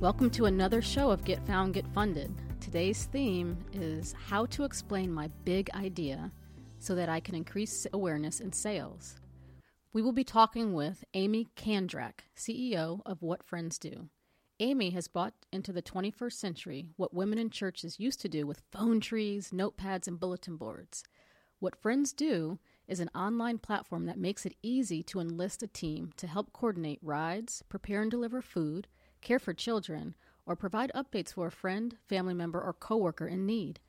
Welcome to another show of Get Found, Get Funded. Today's theme is how to explain my big idea so that I can increase awareness in sales. We will be talking with Amy Kandrak, CEO of What Friends Do. Amy has brought into the 21st century what women in churches used to do with phone trees, notepads, and bulletin boards. What Friends Do is an online platform that makes it easy to enlist a team to help coordinate rides, prepare and deliver food, care for children, or provide updates for a friend, family member, or coworker in need.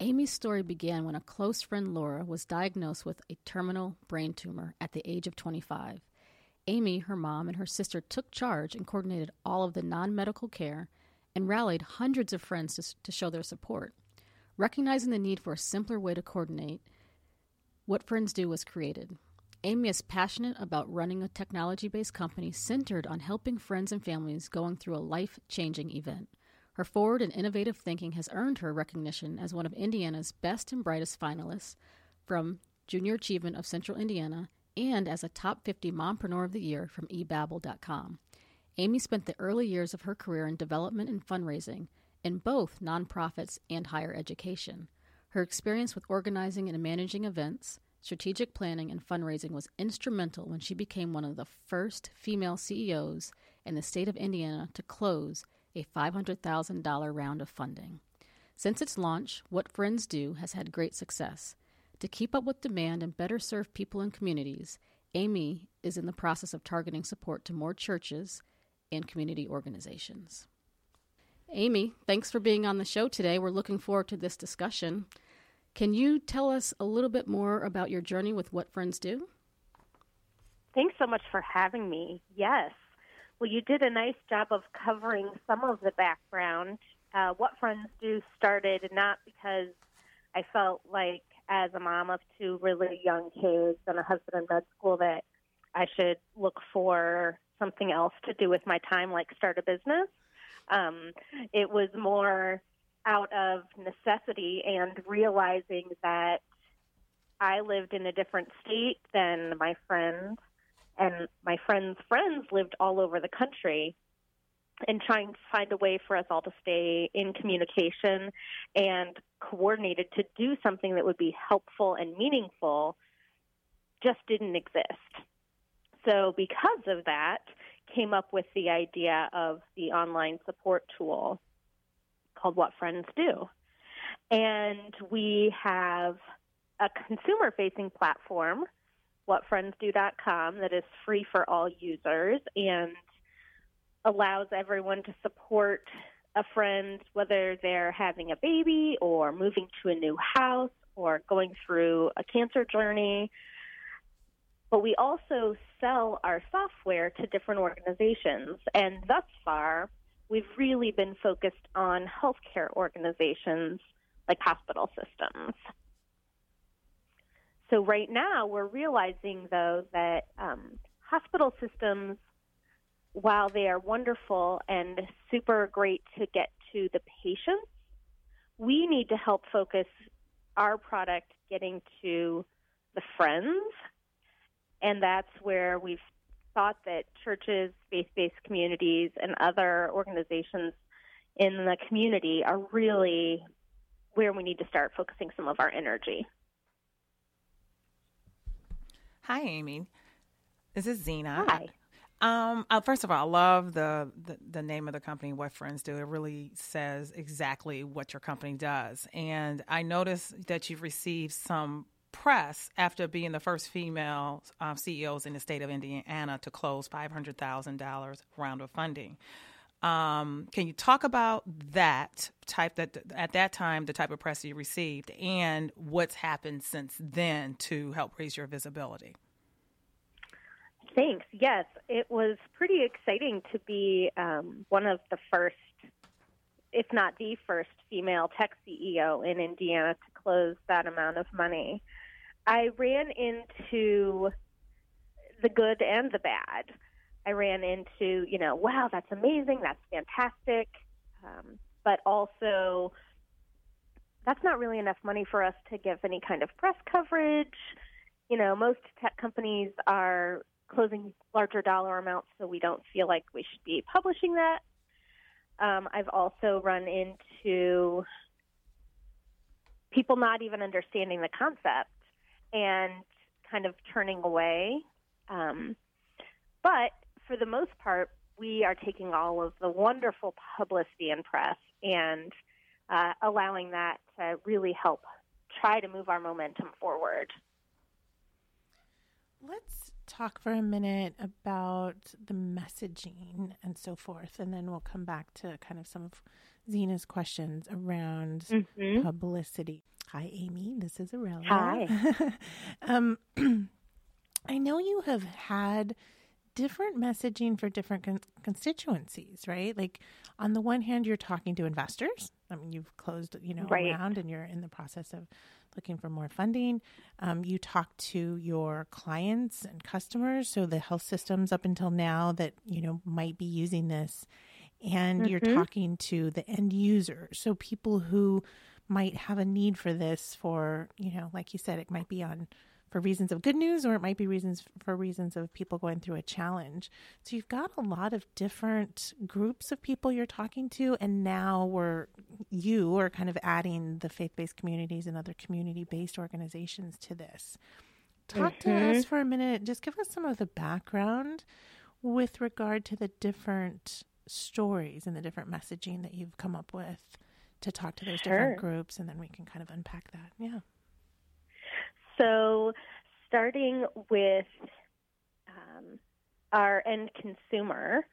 Amy's story began when a close friend, Laura, was diagnosed with a terminal brain tumor at the age of 25. Amy, her mom, and her sister took charge and coordinated all of the non medical care and rallied hundreds of friends to, to show their support. Recognizing the need for a simpler way to coordinate, What Friends Do was created. Amy is passionate about running a technology based company centered on helping friends and families going through a life changing event. Her forward and innovative thinking has earned her recognition as one of Indiana's best and brightest finalists from Junior Achievement of Central Indiana and as a top 50 mompreneur of the year from eBabble.com. Amy spent the early years of her career in development and fundraising in both nonprofits and higher education. Her experience with organizing and managing events, strategic planning, and fundraising was instrumental when she became one of the first female CEOs in the state of Indiana to close a $500,000 round of funding. Since its launch, What Friends Do has had great success. To keep up with demand and better serve people and communities, Amy is in the process of targeting support to more churches and community organizations. Amy, thanks for being on the show today. We're looking forward to this discussion. Can you tell us a little bit more about your journey with What Friends Do? Thanks so much for having me. Yes. Well, you did a nice job of covering some of the background. Uh, what Friends Do started not because I felt like, as a mom of two really young kids and a husband in med school, that I should look for something else to do with my time, like start a business. Um, it was more out of necessity and realizing that I lived in a different state than my friends, and my friends' friends lived all over the country. And trying to find a way for us all to stay in communication and coordinated to do something that would be helpful and meaningful just didn't exist. So, because of that, came up with the idea of the online support tool called What Friends Do. And we have a consumer facing platform, whatfriendsdo.com, that is free for all users and allows everyone to support a friend, whether they're having a baby or moving to a new house or going through a cancer journey. But we also sell our software to different organizations. And thus far, we've really been focused on healthcare organizations like hospital systems. So, right now, we're realizing, though, that um, hospital systems, while they are wonderful and super great to get to the patients, we need to help focus our product getting to the friends. And that's where we've thought that churches, faith based communities, and other organizations in the community are really where we need to start focusing some of our energy. Hi, Amy. This is Zena. Hi. Um, uh, first of all, I love the, the, the name of the company, What Friends Do. It really says exactly what your company does. And I noticed that you've received some press after being the first female uh, CEOs in the state of Indiana to close $500,000 round of funding. Um, can you talk about that type that at that time the type of press you received and what's happened since then to help raise your visibility? Thanks. Yes, it was pretty exciting to be um, one of the first, if not the first, female tech CEO in Indiana to close that amount of money. I ran into the good and the bad. I ran into, you know, wow, that's amazing, that's fantastic, um, but also that's not really enough money for us to give any kind of press coverage. You know, most tech companies are closing larger dollar amounts, so we don't feel like we should be publishing that. Um, I've also run into people not even understanding the concept and kind of turning away. Um, but for the most part, we are taking all of the wonderful publicity and press and uh, allowing that to really help try to move our momentum forward. Let's talk for a minute about the messaging and so forth, and then we'll come back to kind of some of Zena's questions around mm-hmm. publicity. Hi, Amy. This is Aurelia. Hi. um, I know you have had different messaging for different con- constituencies, right? Like on the one hand, you're talking to investors. I mean, you've closed, you know, right. around and you're in the process of looking for more funding. Um, you talk to your clients and customers, so the health systems up until now that you know might be using this, and mm-hmm. you're talking to the end user, so people who might have a need for this for you know, like you said, it might be on for reasons of good news or it might be reasons for reasons of people going through a challenge. So you've got a lot of different groups of people you're talking to and now we're you are kind of adding the faith-based communities and other community-based organizations to this. Talk mm-hmm. to us for a minute. Just give us some of the background with regard to the different stories and the different messaging that you've come up with to talk to those sure. different groups and then we can kind of unpack that. Yeah. So, starting with um, our end consumer,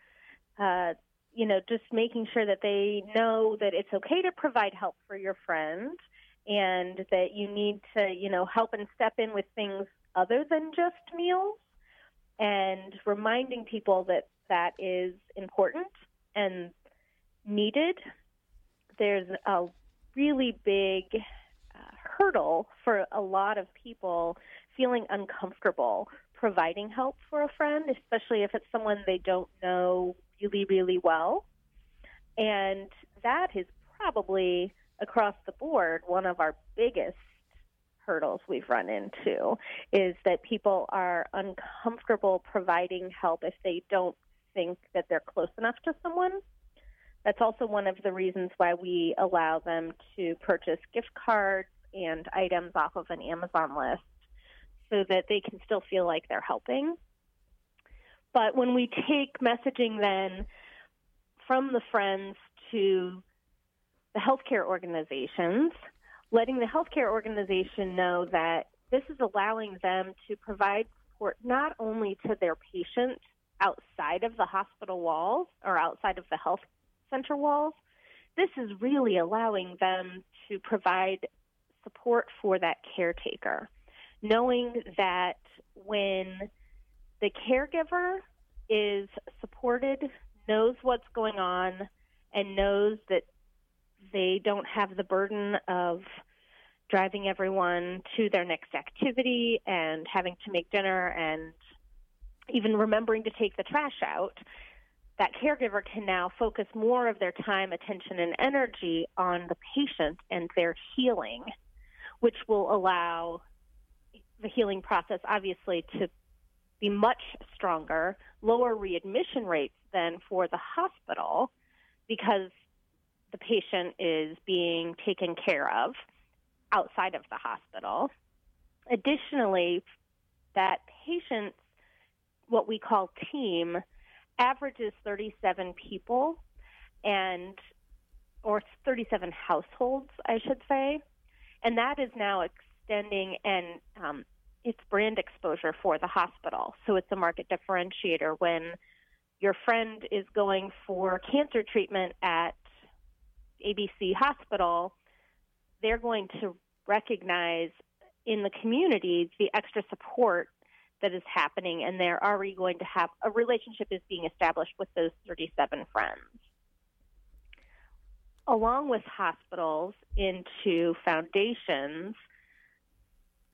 uh, you know, just making sure that they know that it's okay to provide help for your friends and that you need to, you know, help and step in with things other than just meals and reminding people that that is important and needed. There's a really big uh, hurdle for a lot of people feeling uncomfortable providing help for a friend, especially if it's someone they don't know really, really well. And that is probably across the board one of our biggest hurdles we've run into is that people are uncomfortable providing help if they don't think that they're close enough to someone. That's also one of the reasons why we allow them to purchase gift cards and items off of an Amazon list so that they can still feel like they're helping. But when we take messaging then from the friends to the healthcare organizations, letting the healthcare organization know that this is allowing them to provide support not only to their patients outside of the hospital walls or outside of the health center walls, this is really allowing them to provide support for that caretaker, knowing that when the caregiver is supported, knows what's going on, and knows that they don't have the burden of driving everyone to their next activity and having to make dinner and even remembering to take the trash out, that caregiver can now focus more of their time, attention, and energy on the patient and their healing which will allow the healing process obviously to be much stronger, lower readmission rates than for the hospital because the patient is being taken care of outside of the hospital. Additionally, that patient's what we call team average is 37 people, and or 37 households, I should say, and that is now extending and um, it's brand exposure for the hospital. So it's a market differentiator when your friend is going for cancer treatment at ABC Hospital, they're going to recognize in the community the extra support that is happening, and they're already going to have a relationship is being established with those 37 friends. Along with hospitals into foundations,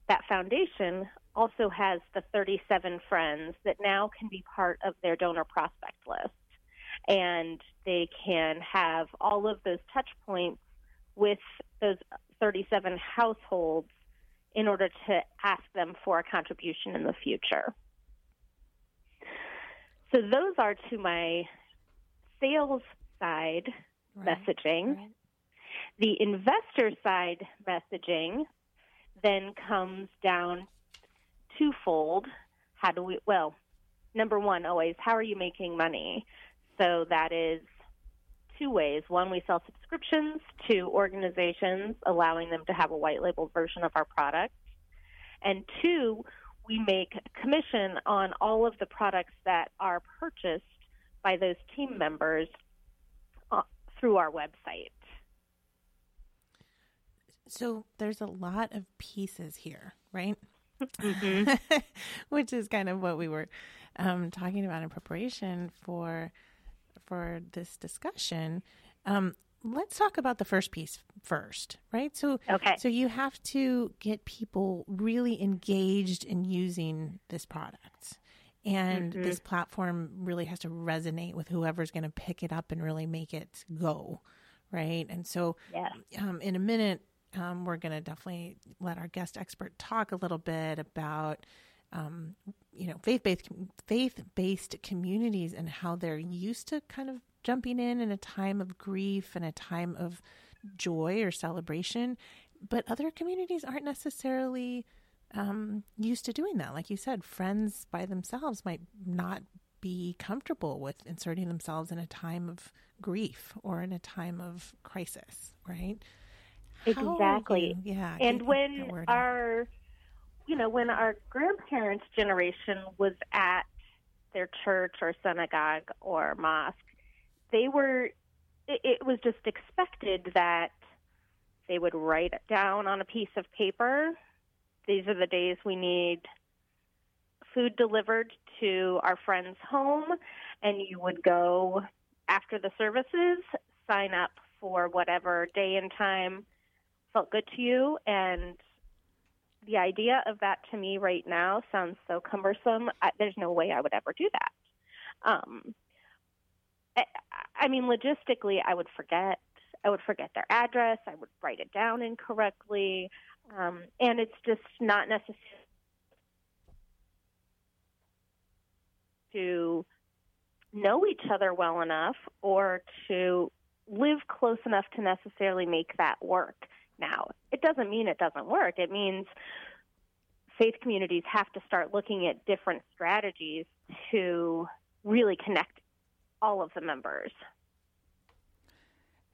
that foundation also has the 37 friends that now can be part of their donor prospect list. And they can have all of those touch points with those 37 households in order to ask them for a contribution in the future. So those are to my sales side right, messaging. Right. The investor side messaging then comes down twofold. How do we, well, number one, always, how are you making money? So that is two ways. One, we sell subscriptions to organizations, allowing them to have a white labeled version of our product. And two, we make commission on all of the products that are purchased by those team members uh, through our website. So there's a lot of pieces here, right? Mm-hmm. Which is kind of what we were um, talking about in preparation for for this discussion. Um, let's talk about the first piece first, right? So, okay. so you have to get people really engaged in using this product. And mm-hmm. this platform really has to resonate with whoever's going to pick it up and really make it go, right? And so, yes. um, in a minute, um, we're going to definitely let our guest expert talk a little bit about um, you know faith based faith based communities and how they're used to kind of jumping in in a time of grief and a time of joy or celebration, but other communities aren't necessarily um, used to doing that. Like you said, friends by themselves might not be comfortable with inserting themselves in a time of grief or in a time of crisis, right? Exactly. You, yeah. And when our, you know, when our grandparents' generation was at their church or synagogue or mosque, they were, it, it was just expected that they would write it down on a piece of paper. These are the days we need food delivered to our friend's home, and you would go after the services, sign up for whatever day and time felt good to you and the idea of that to me right now sounds so cumbersome. I, there's no way I would ever do that. Um, I, I mean, logistically, I would forget. I would forget their address. I would write it down incorrectly, um, and it's just not necessary to know each other well enough or to live close enough to necessarily make that work now. It doesn't mean it doesn't work. It means faith communities have to start looking at different strategies to really connect all of the members.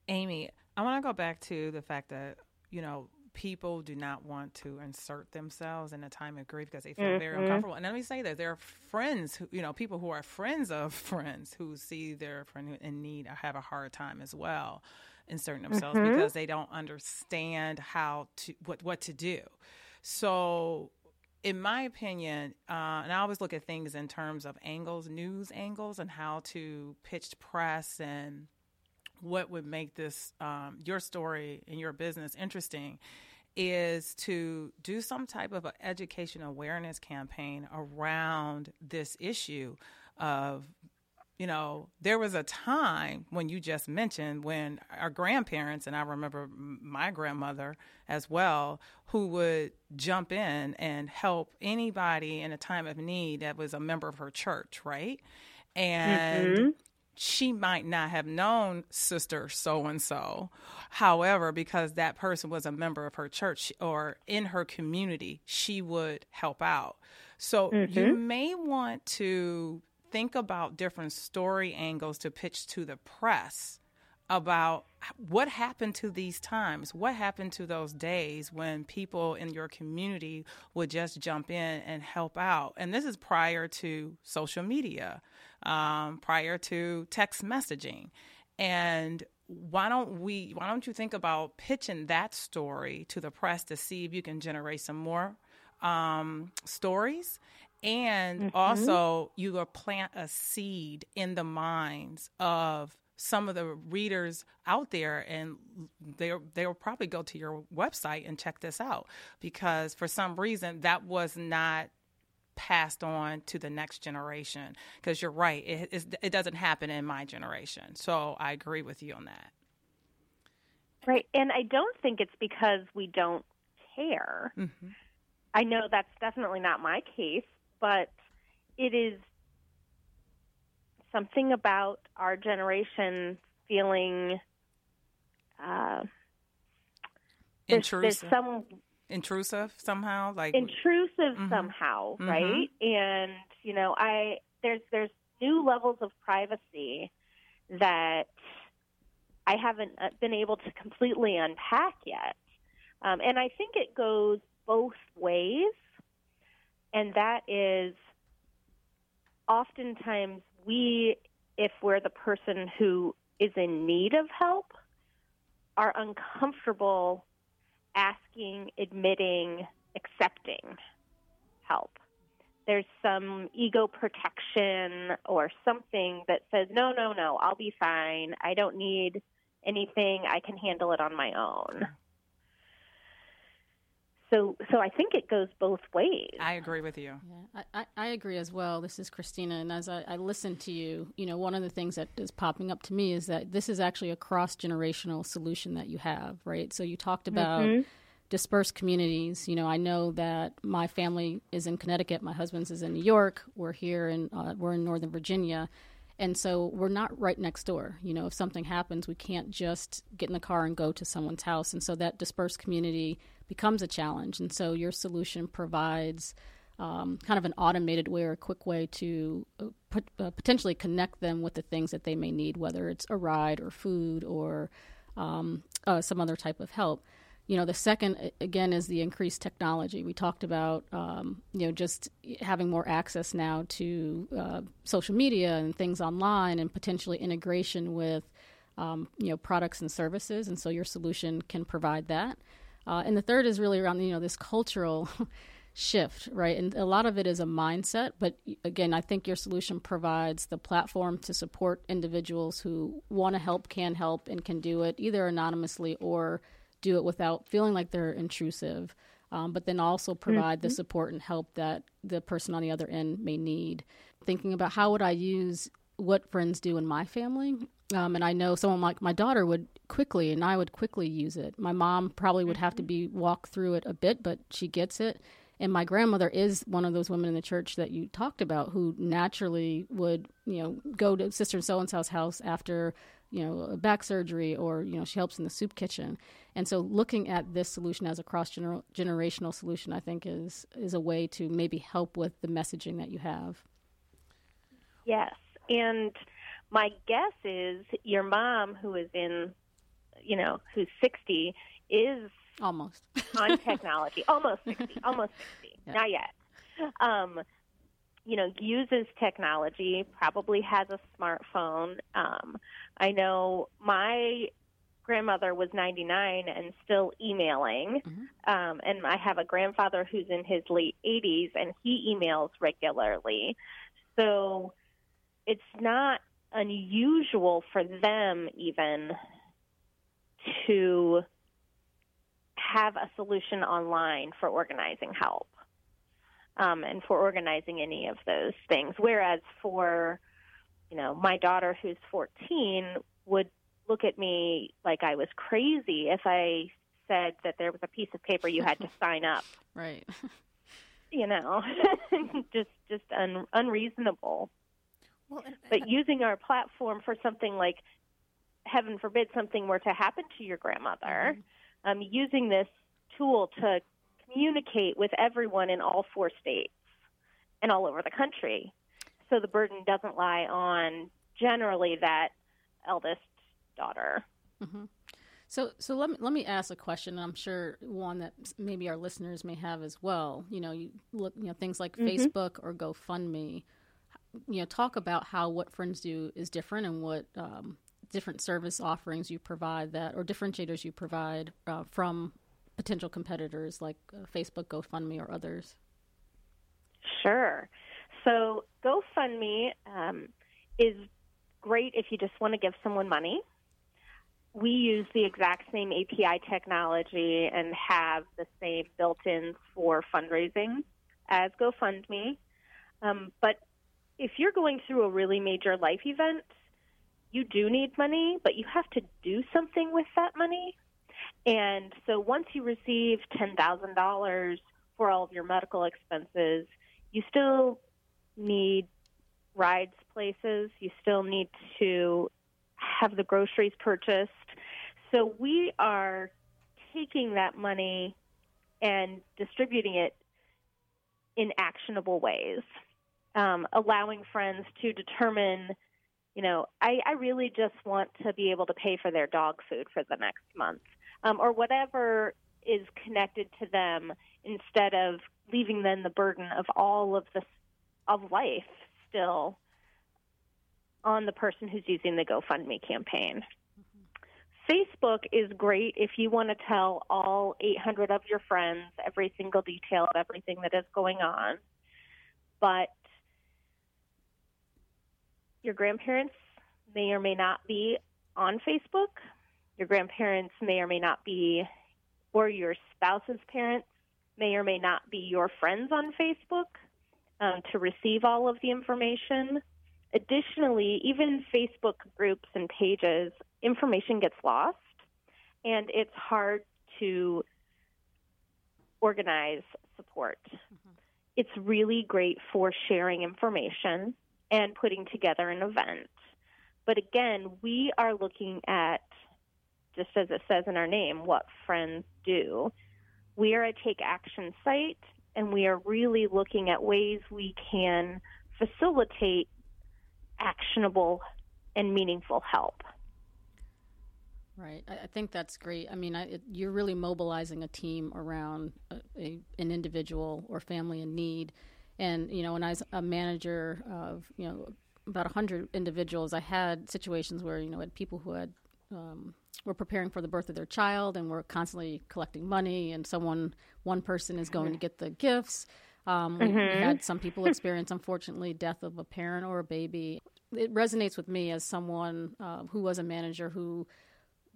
Amy, I want to go back to the fact that, you know, people do not want to insert themselves in a time of grief because they feel mm-hmm. very uncomfortable. And let me say that there are friends who, you know, people who are friends of friends who see their friend in need have a hard time as well inserting themselves mm-hmm. because they don't understand how to what what to do. So in my opinion, uh, and I always look at things in terms of angles, news angles, and how to pitch press and what would make this um, your story and your business interesting is to do some type of an education awareness campaign around this issue of you know, there was a time when you just mentioned when our grandparents, and I remember my grandmother as well, who would jump in and help anybody in a time of need that was a member of her church, right? And mm-hmm. she might not have known sister so and so. However, because that person was a member of her church or in her community, she would help out. So mm-hmm. you may want to think about different story angles to pitch to the press about what happened to these times what happened to those days when people in your community would just jump in and help out. And this is prior to social media um, prior to text messaging. And why don't we why don't you think about pitching that story to the press to see if you can generate some more um, stories and mm-hmm. also you will plant a seed in the minds of some of the readers out there and they they'll probably go to your website and check this out because for some reason that was not passed on to the next generation because you're right it, it doesn't happen in my generation so i agree with you on that right and i don't think it's because we don't care mm-hmm. i know that's definitely not my case but it is something about our generation feeling uh, there's, intrusive. There's some intrusive somehow, like intrusive mm-hmm. somehow, mm-hmm. right? And you know, I there's there's new levels of privacy that I haven't uh, been able to completely unpack yet, um, and I think it goes both ways, and that is oftentimes we, if we're the person who is in need of help, are uncomfortable asking, admitting, accepting help. There's some ego protection or something that says, no, no, no, I'll be fine. I don't need anything. I can handle it on my own so so I think it goes both ways. I agree with you. Yeah, I, I, agree as well. This is Christina, and as I, I listen to you, you know, one of the things that is popping up to me is that this is actually a cross generational solution that you have, right? So you talked about. Mm-hmm. Dispersed communities. You know, I know that my family is in Connecticut. My husband's is in New York. We're here in uh, we're in Northern Virginia, and so we're not right next door. You know, if something happens, we can't just get in the car and go to someone's house. And so that dispersed community becomes a challenge. And so your solution provides um, kind of an automated way or a quick way to uh, put, uh, potentially connect them with the things that they may need, whether it's a ride or food or um, uh, some other type of help. You know, the second again is the increased technology. We talked about um, you know just having more access now to uh, social media and things online, and potentially integration with um, you know products and services. And so your solution can provide that. Uh, and the third is really around you know this cultural shift, right? And a lot of it is a mindset, but again, I think your solution provides the platform to support individuals who want to help, can help, and can do it either anonymously or do it without feeling like they're intrusive. Um, but then also provide mm-hmm. the support and help that the person on the other end may need. Thinking about how would I use what friends do in my family um, and I know someone like my daughter would quickly, and I would quickly use it. My mom probably would have to mm-hmm. be walked through it a bit, but she gets it. And my grandmother is one of those women in the church that you talked about who naturally would, you know, go to Sister so and so's house after, you know, a back surgery or, you know, she helps in the soup kitchen. And so looking at this solution as a cross generational solution, I think is is a way to maybe help with the messaging that you have. Yes. And my guess is your mom, who is in, you know, who's 60, is almost on technology, almost 60, almost 60, yeah. not yet. Um, you know, uses technology, probably has a smartphone. Um, I know my grandmother was 99 and still emailing. Mm-hmm. Um, and I have a grandfather who's in his late 80s and he emails regularly. So it's not unusual for them even to have a solution online for organizing help um, and for organizing any of those things. Whereas for, you know, my daughter who's 14 would look at me like I was crazy if I said that there was a piece of paper you had to sign up. Right. you know, just just un- unreasonable. Well, but using our platform for something like, heaven forbid, something were to happen to your grandmother, mm-hmm. um, using this tool to communicate with everyone in all four states and all over the country. so the burden doesn't lie on generally that eldest daughter. Mm-hmm. So, so let me let me ask a question. I'm sure one that maybe our listeners may have as well. You know, you look, you know, things like mm-hmm. Facebook or GoFundMe. You know, talk about how what friends do is different and what um, different service offerings you provide that or differentiators you provide uh, from potential competitors like uh, Facebook, GoFundMe, or others. Sure. So GoFundMe um, is great if you just want to give someone money we use the exact same API technology and have the same built-ins for fundraising as GoFundMe. Um, but if you're going through a really major life event, you do need money, but you have to do something with that money. And so once you receive $10,000 for all of your medical expenses, you still need rides places. You still need to have the groceries purchased. So we are taking that money and distributing it in actionable ways, um, allowing friends to determine, you know, I, I, really just want to be able to pay for their dog food for the next month, um, or whatever is connected to them, instead of leaving them the burden of all of the of life still on the person who's using the GoFundMe campaign. Facebook is great if you want to tell all 800 of your friends every single detail of everything that is going on. But your grandparents may or may not be on Facebook. Your grandparents may or may not be, or your spouse's parents may or may not be your friends on Facebook um, to receive all of the information. Additionally, even Facebook groups and pages, information gets lost, and it's hard to organize support. Mm-hmm. It's really great for sharing information and putting together an event. But again, we are looking at, just as it says in our name, what friends do. We are a take action site, and we are really looking at ways we can facilitate actionable and meaningful help. Right. I, think that's great. I mean, I, it, you're really mobilizing a team around a, a, an individual or family in need. And, you know, when I was a manager of, you know, about 100 individuals, I had situations where, you know, had people who had um, were preparing for the birth of their child and were constantly collecting money and someone one person is going to get the gifts um, mm-hmm. We had some people experience, unfortunately, death of a parent or a baby. It resonates with me as someone uh, who was a manager who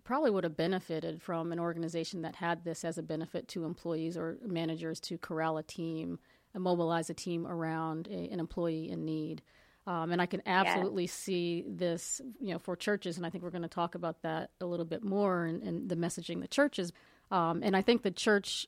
probably would have benefited from an organization that had this as a benefit to employees or managers to corral a team and mobilize a team around a, an employee in need. Um, and I can absolutely yeah. see this, you know, for churches, and I think we're going to talk about that a little bit more and, and the messaging the churches. Um, and I think the church,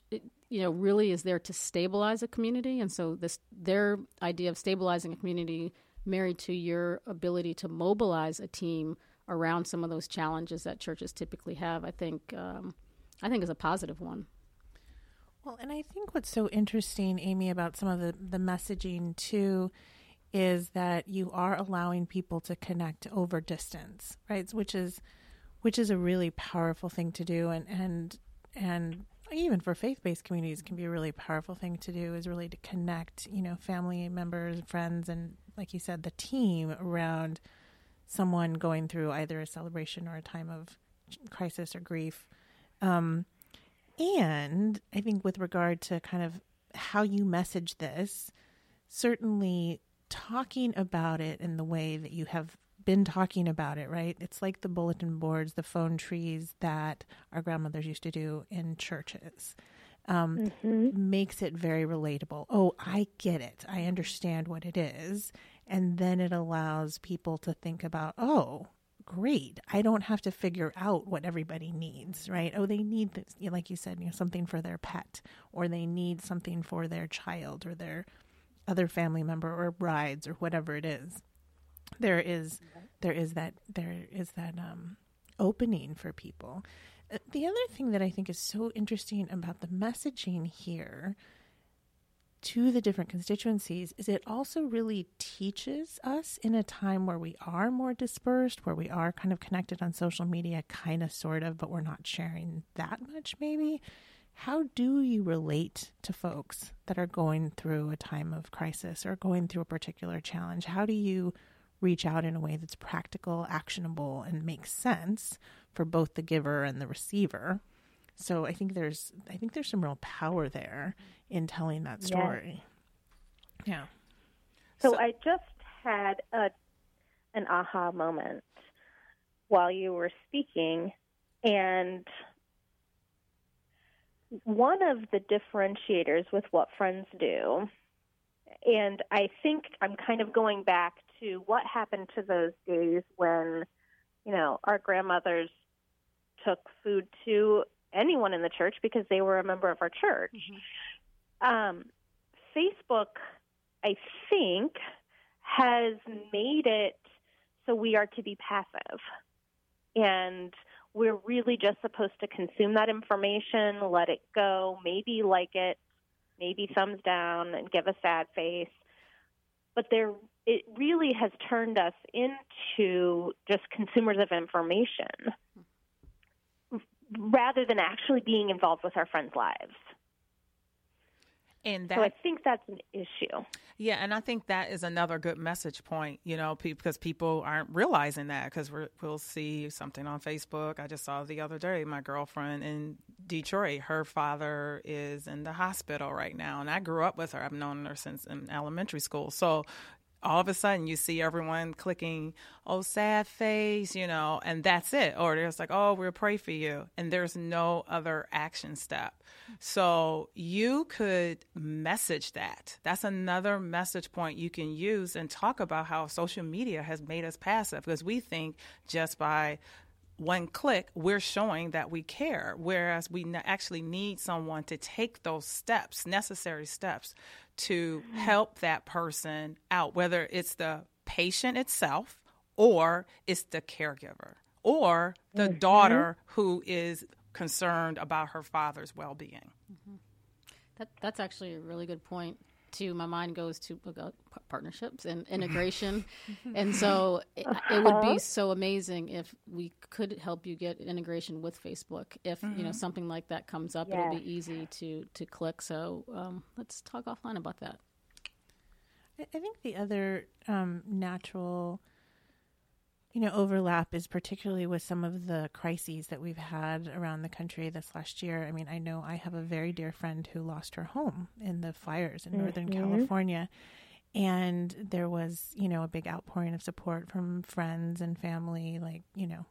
you know, really is there to stabilize a community. And so this their idea of stabilizing a community married to your ability to mobilize a team around some of those challenges that churches typically have, I think um, I think is a positive one. Well, and I think what's so interesting, Amy, about some of the, the messaging too is that you are allowing people to connect over distance, right? Which is which is a really powerful thing to do and and and even for faith-based communities can be a really powerful thing to do is really to connect you know family members friends and like you said the team around someone going through either a celebration or a time of crisis or grief um, and i think with regard to kind of how you message this certainly talking about it in the way that you have been talking about it, right? It's like the bulletin boards, the phone trees that our grandmothers used to do in churches. Um, mm-hmm. Makes it very relatable. Oh, I get it. I understand what it is. And then it allows people to think about, oh, great. I don't have to figure out what everybody needs, right? Oh, they need this, like you said, you know, something for their pet, or they need something for their child or their other family member or rides or whatever it is there is there is that there is that um, opening for people. Uh, the other thing that I think is so interesting about the messaging here to the different constituencies is it also really teaches us in a time where we are more dispersed, where we are kind of connected on social media, kind of, sort of, but we're not sharing that much, maybe. How do you relate to folks that are going through a time of crisis or going through a particular challenge? How do you reach out in a way that's practical, actionable, and makes sense for both the giver and the receiver? So I think there's I think there's some real power there in telling that story. Yeah. So, so I just had a an aha moment while you were speaking and one of the differentiators with what friends do and I think I'm kind of going back to what happened to those days when you know our grandmothers took food to anyone in the church because they were a member of our church. Mm-hmm. Um, Facebook, I think, has made it so we are to be passive. And we're really just supposed to consume that information, let it go, maybe like it, maybe thumbs down and give a sad face. But there it really has turned us into just consumers of information rather than actually being involved with our friends' lives. And that, so I think that's an issue. Yeah, and I think that is another good message point, you know, because people aren't realizing that because we'll see something on Facebook. I just saw the other day my girlfriend in Detroit, her father is in the hospital right now, and I grew up with her. I've known her since in elementary school. So, all of a sudden you see everyone clicking, oh, sad face, you know, and that's it. Or there's like, oh, we'll pray for you. And there's no other action step. So you could message that. That's another message point you can use and talk about how social media has made us passive because we think just by one click, we're showing that we care, whereas we actually need someone to take those steps, necessary steps, to help that person out, whether it's the patient itself or it's the caregiver or the mm-hmm. daughter who is concerned about her father's well being. Mm-hmm. That, that's actually a really good point to my mind goes to partnerships and integration and so it, it, would be so amazing if we could help you get integration with facebook if mm-hmm. you know mm-hmm. something like that comes up it'll be easy to to click so um, let's talk offline about that i think the other um, natural you know, overlap is particularly with some of the crises that we've had around the country this last year. I mean, I know I have a very dear friend who lost her home in the fires in mm-hmm. Northern California. And there was, you know, a big outpouring of support from friends and family. Like, you know,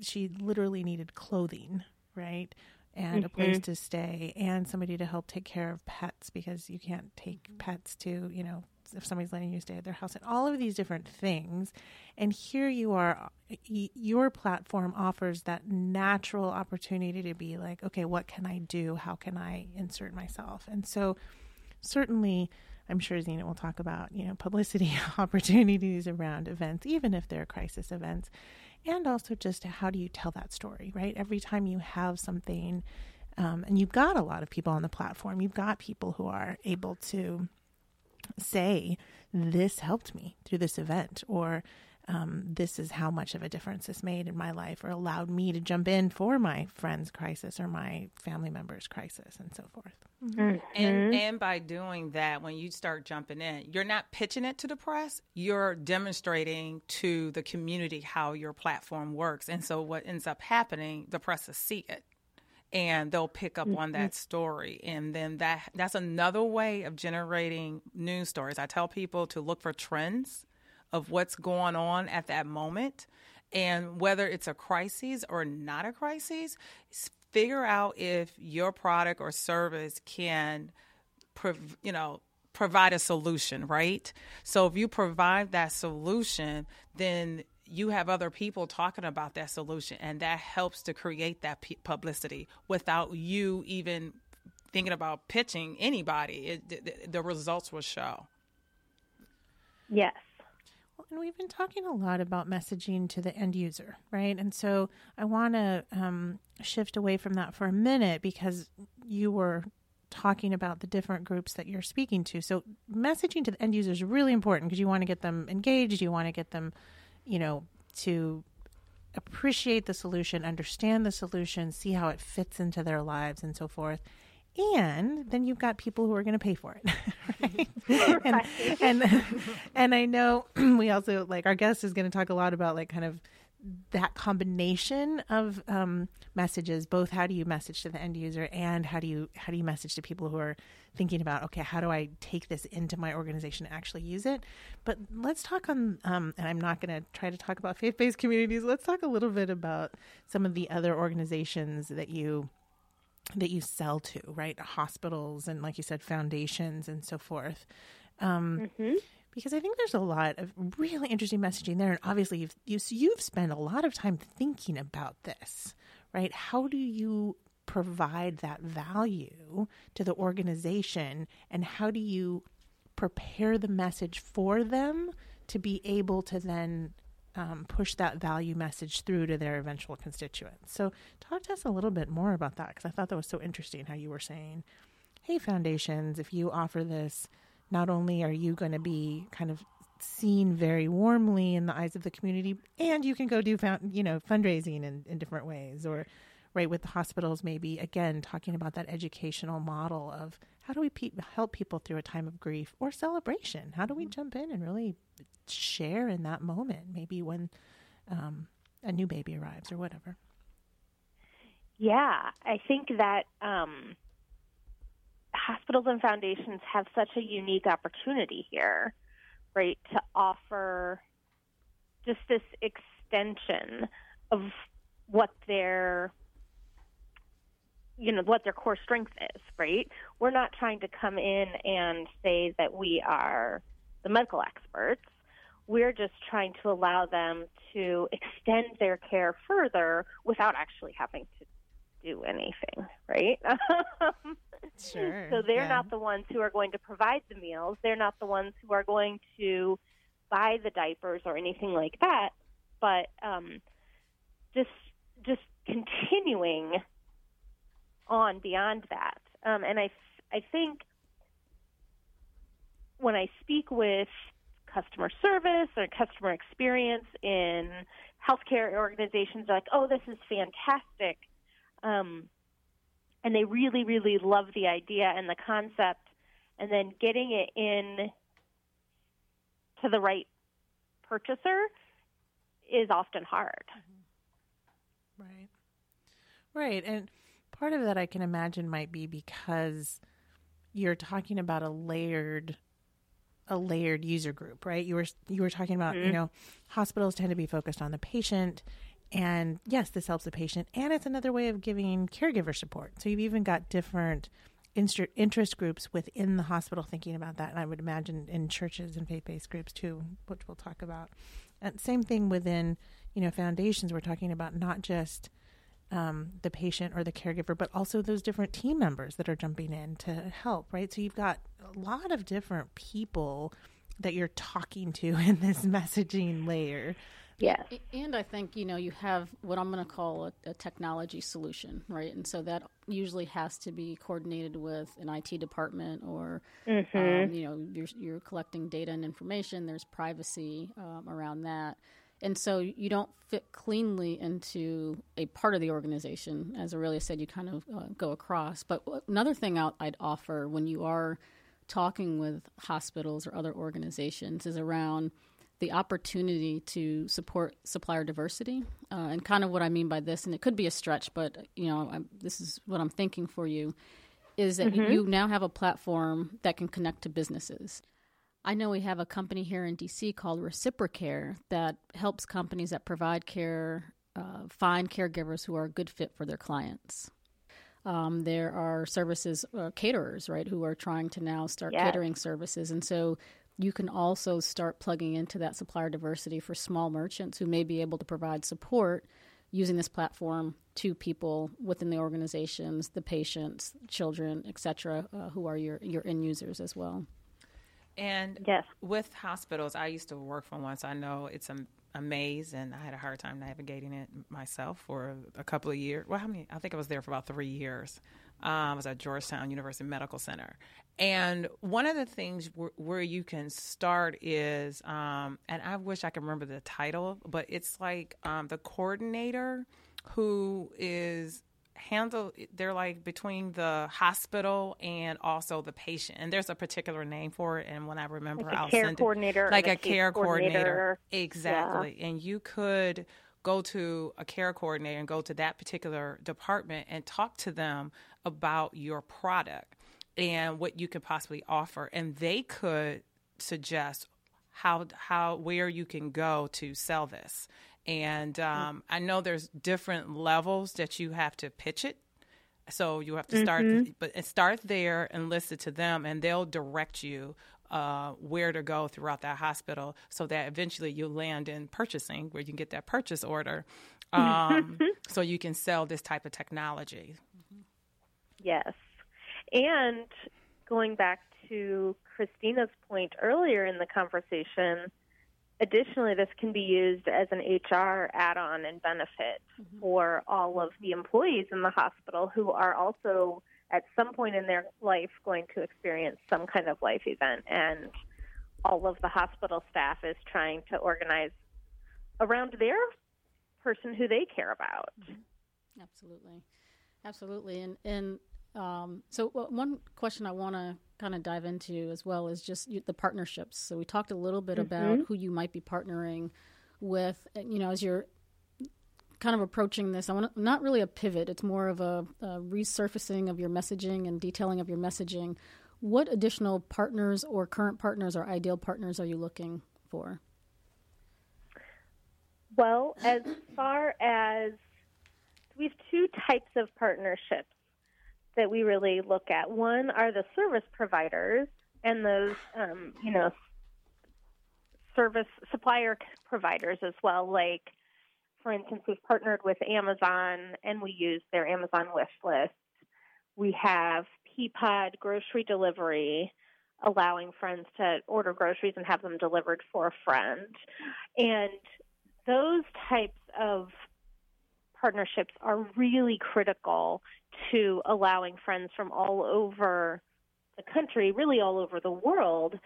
she literally needed clothing, right? And mm-hmm. a place to stay and somebody to help take care of pets because you can't take pets to, you know, if somebody's letting you stay at their house and all of these different things. And here you are your platform offers that natural opportunity to be like okay what can i do? How can i insert myself? And so certainly i'm sure zena will talk about you know publicity opportunities around events even if they're crisis events. And also just how do you tell that story right? Every time you have something um, and you've got a lot of people on the platform. You've got people who are able to say, This helped me through this event, or um, this is how much of a difference this made in my life, or allowed me to jump in for my friend's crisis or my family member's crisis, and so forth. Mm-hmm. And and by doing that, when you start jumping in, you're not pitching it to the press. You're demonstrating to the community how your platform works, and so what ends up happening, the press will see it and they'll pick up mm-hmm. on that story. And then that that's another way of generating news stories. I tell people to look for trends of what's going on at that moment. And whether it's a crisis or not a crisis figure out if your product or service can you know provide a solution right? So if you provide that solution then you have other people talking about that solution and that helps to create that p- publicity without you even thinking about pitching anybody it, the, the results will show yes well, and we've been talking a lot about messaging to the end user, right? And so I want to um, shift away from that for a minute because you were talking about the different groups that you're speaking to. So messaging to the end user is really important because you want to get them engaged, you want to get them, you know, to appreciate the solution, understand the solution, see how it fits into their lives and so forth. And then you've got people who are going to pay for it. Right? and, and and I know we also like our guest is going to talk a lot about like kind of that combination of um, messages both how do you message to the end user and how do you how do you message to people who are thinking about okay how do i take this into my organization and actually use it? But let's talk on um, and i'm not going to try to talk about faith-based communities. Let's talk a little bit about some of the other organizations that you that you sell to right? Hospitals and like you said foundations and so forth. Um, mm-hmm because I think there's a lot of really interesting messaging there, and obviously you've you, you've spent a lot of time thinking about this, right? How do you provide that value to the organization, and how do you prepare the message for them to be able to then um, push that value message through to their eventual constituents. So, talk to us a little bit more about that because I thought that was so interesting how you were saying, hey, foundations, if you offer this, not only are you going to be kind of seen very warmly in the eyes of the community, and you can go do you know fundraising in, in different ways, or right with the hospitals, maybe again talking about that educational model of how do we pe- help people through a time of grief or celebration? How do we mm-hmm. jump in and really share in that moment? Maybe when um, a new baby arrives or whatever. Yeah, I think that um, hospitals and foundations have such a unique opportunity here, right, to offer just this extension of what their you know what their core strength is right? We're not trying to come in and say that we are the medical experts. We're just trying to allow them to extend their care further without actually having to do anything right um, Sure. so they're yeah. not the ones who are going to provide the meals. They're not the ones who are going to buy the diapers or anything like that. But um, just just continuing on beyond that. Um, and I I think when I speak with customer service or customer experience in healthcare organizations, they're like, "Oh, this is fantastic." Um, and they really, really love the idea and the concept, and then getting it in to the right purchaser is often hard. Mm-hmm. Right. Right. And part of that I can imagine might be because you're talking about a layered a layered user group, right? You were you were talking about, mm-hmm. you know, hospitals tend to be focused on the patient and yes, this helps the patient, and it's another way of giving caregiver support. So you've even got different interest groups within the hospital thinking about that. And I would imagine in churches and faith based groups too, which we'll talk about. And same thing within, you know, foundations. We're talking about not just um, the patient or the caregiver, but also those different team members that are jumping in to help, right? So you've got a lot of different people that you're talking to in this messaging layer. Yes. And I think, you know, you have what I'm going to call a, a, technology solution, right? And so that usually has to be coordinated with an IT department or, mm-hmm. um, you know, you're, you're, collecting data and information. There's privacy um, around that. And so you don't fit cleanly into a part of the organization. As Aurelia said, you kind of uh, go across. But another thing out I'd offer when you are talking with hospitals or other organizations is around – the opportunity to support supplier diversity. Uh, and kind of what I mean by this, and it could be a stretch, but you know, I'm, this is what I'm thinking for you, is that mm-hmm. you now have a platform that can connect to businesses. I know we have a company here in DC called Reciprocare that helps companies that provide care uh, find caregivers who are a good fit for their clients. Um, there are services, uh, caterers, right, who are trying to now start catering services. And so you can also start plugging into that supplier diversity for small merchants who may be able to provide support using this platform to people within the organizations, the patients, children, etc., uh, who are your your end users as well. And yes. with hospitals, I used to work for one, so I know it's a a maze, and I had a hard time navigating it myself for a couple of years. Well, how many? I think I was there for about three years. Um, I was at Georgetown University Medical Center. And one of the things w- where you can start is, um, and I wish I could remember the title, but it's like um, the coordinator who is handle they're like between the hospital and also the patient. And there's a particular name for it and when i remember like i'll care send coordinator it like a, a care coordinator, coordinator. exactly. Yeah. and you could go to a care coordinator and go to that particular department and talk to them about your product and what you could possibly offer and they could suggest how how where you can go to sell this and um, I know there's different levels that you have to pitch it. So you have to start, mm-hmm. but start there and list it to them, and they'll direct you uh, where to go throughout that hospital, so that eventually you land in purchasing, where you can get that purchase order, um, so you can sell this type of technology. Yes, and going back to Christina's point earlier in the conversation Additionally, this can be used as an HR add on and benefit mm-hmm. for all of the employees in the hospital who are also at some point in their life going to experience some kind of life event. And all of the hospital staff is trying to organize around their person who they care about. Mm-hmm. Absolutely. Absolutely. And, and um, so, one question I want to kind of dive into as well is just the partnerships. So, we talked a little bit mm-hmm. about who you might be partnering with. You know, as you're kind of approaching this, I want not really a pivot. It's more of a, a resurfacing of your messaging and detailing of your messaging. What additional partners or current partners or ideal partners are you looking for? Well, as far as we have two types of partnerships that we really look at. One are the service providers and those, um, you know, service supplier providers as well. Like, for instance, we've partnered with Amazon and we use their Amazon wish list. We have Peapod grocery delivery, allowing friends to order groceries and have them delivered for a friend. And those types of partnerships are really critical to allowing friends from all over the country, really all over the world,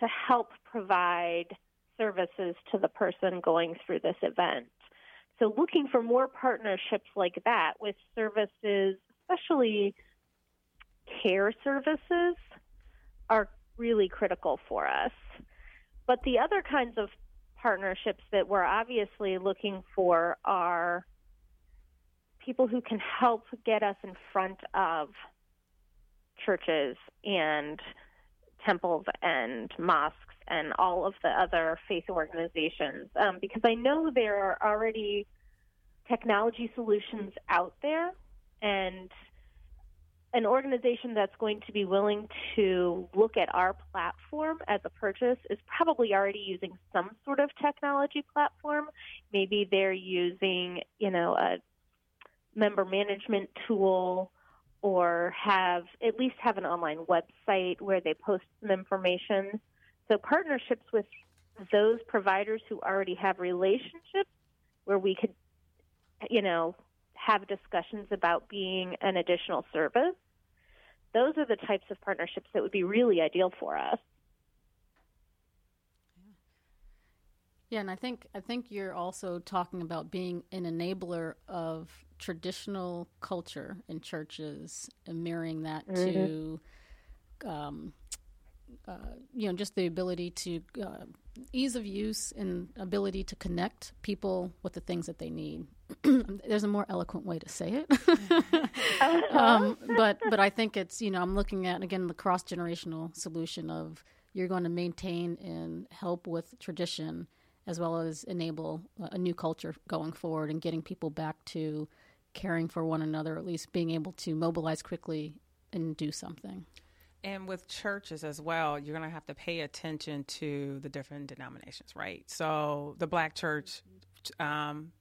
to help provide services to the person going through this event. So, looking for more partnerships like that with services, especially care services, are really critical for us. But the other kinds of partnerships that we're obviously looking for are people who can help get us in front of churches and temples and mosques and all of the other faith organizations um, because I know there are already technology solutions out there and an organization that's going to be willing to look at our platform as a purchase is probably already using some sort of technology platform. Maybe they're using, you know, a member management tool or have at least have an online website where they post some information. So partnerships with those providers who already have relationships where we could you know have discussions about being an additional service. Those are the types of partnerships that would be really ideal for us. Yeah, and I think I think you're also talking about being an enabler of traditional culture in churches and mirroring that mm-hmm. to, um, uh, you know, just the ability to uh, ease of use and ability to connect people with the things that they need. There's a more eloquent way to say it, um, but but I think it's you know I'm looking at again the cross generational solution of you're going to maintain and help with tradition as well as enable a new culture going forward and getting people back to caring for one another, at least being able to mobilize quickly and do something. And with churches as well, you're going to have to pay attention to the different denominations, right? So the black church, um,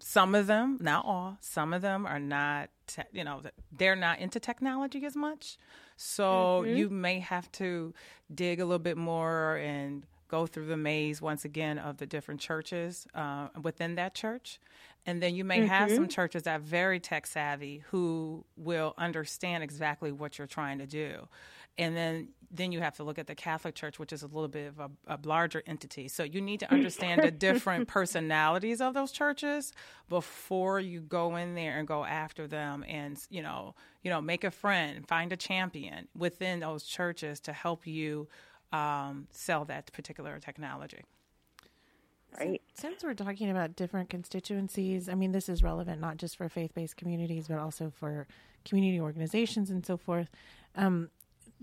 some of them, not all, some of them are not, te- you know, they're not into technology as much. So mm-hmm. you may have to dig a little bit more and go through the maze once again of the different churches uh, within that church. And then you may mm-hmm. have some churches that are very tech savvy who will understand exactly what you're trying to do. And then then you have to look at the Catholic Church, which is a little bit of a, a larger entity. So you need to understand the different personalities of those churches before you go in there and go after them, and you know, you know, make a friend, find a champion within those churches to help you um, sell that particular technology. Right. Since we're talking about different constituencies, I mean, this is relevant not just for faith based communities, but also for community organizations and so forth. Um,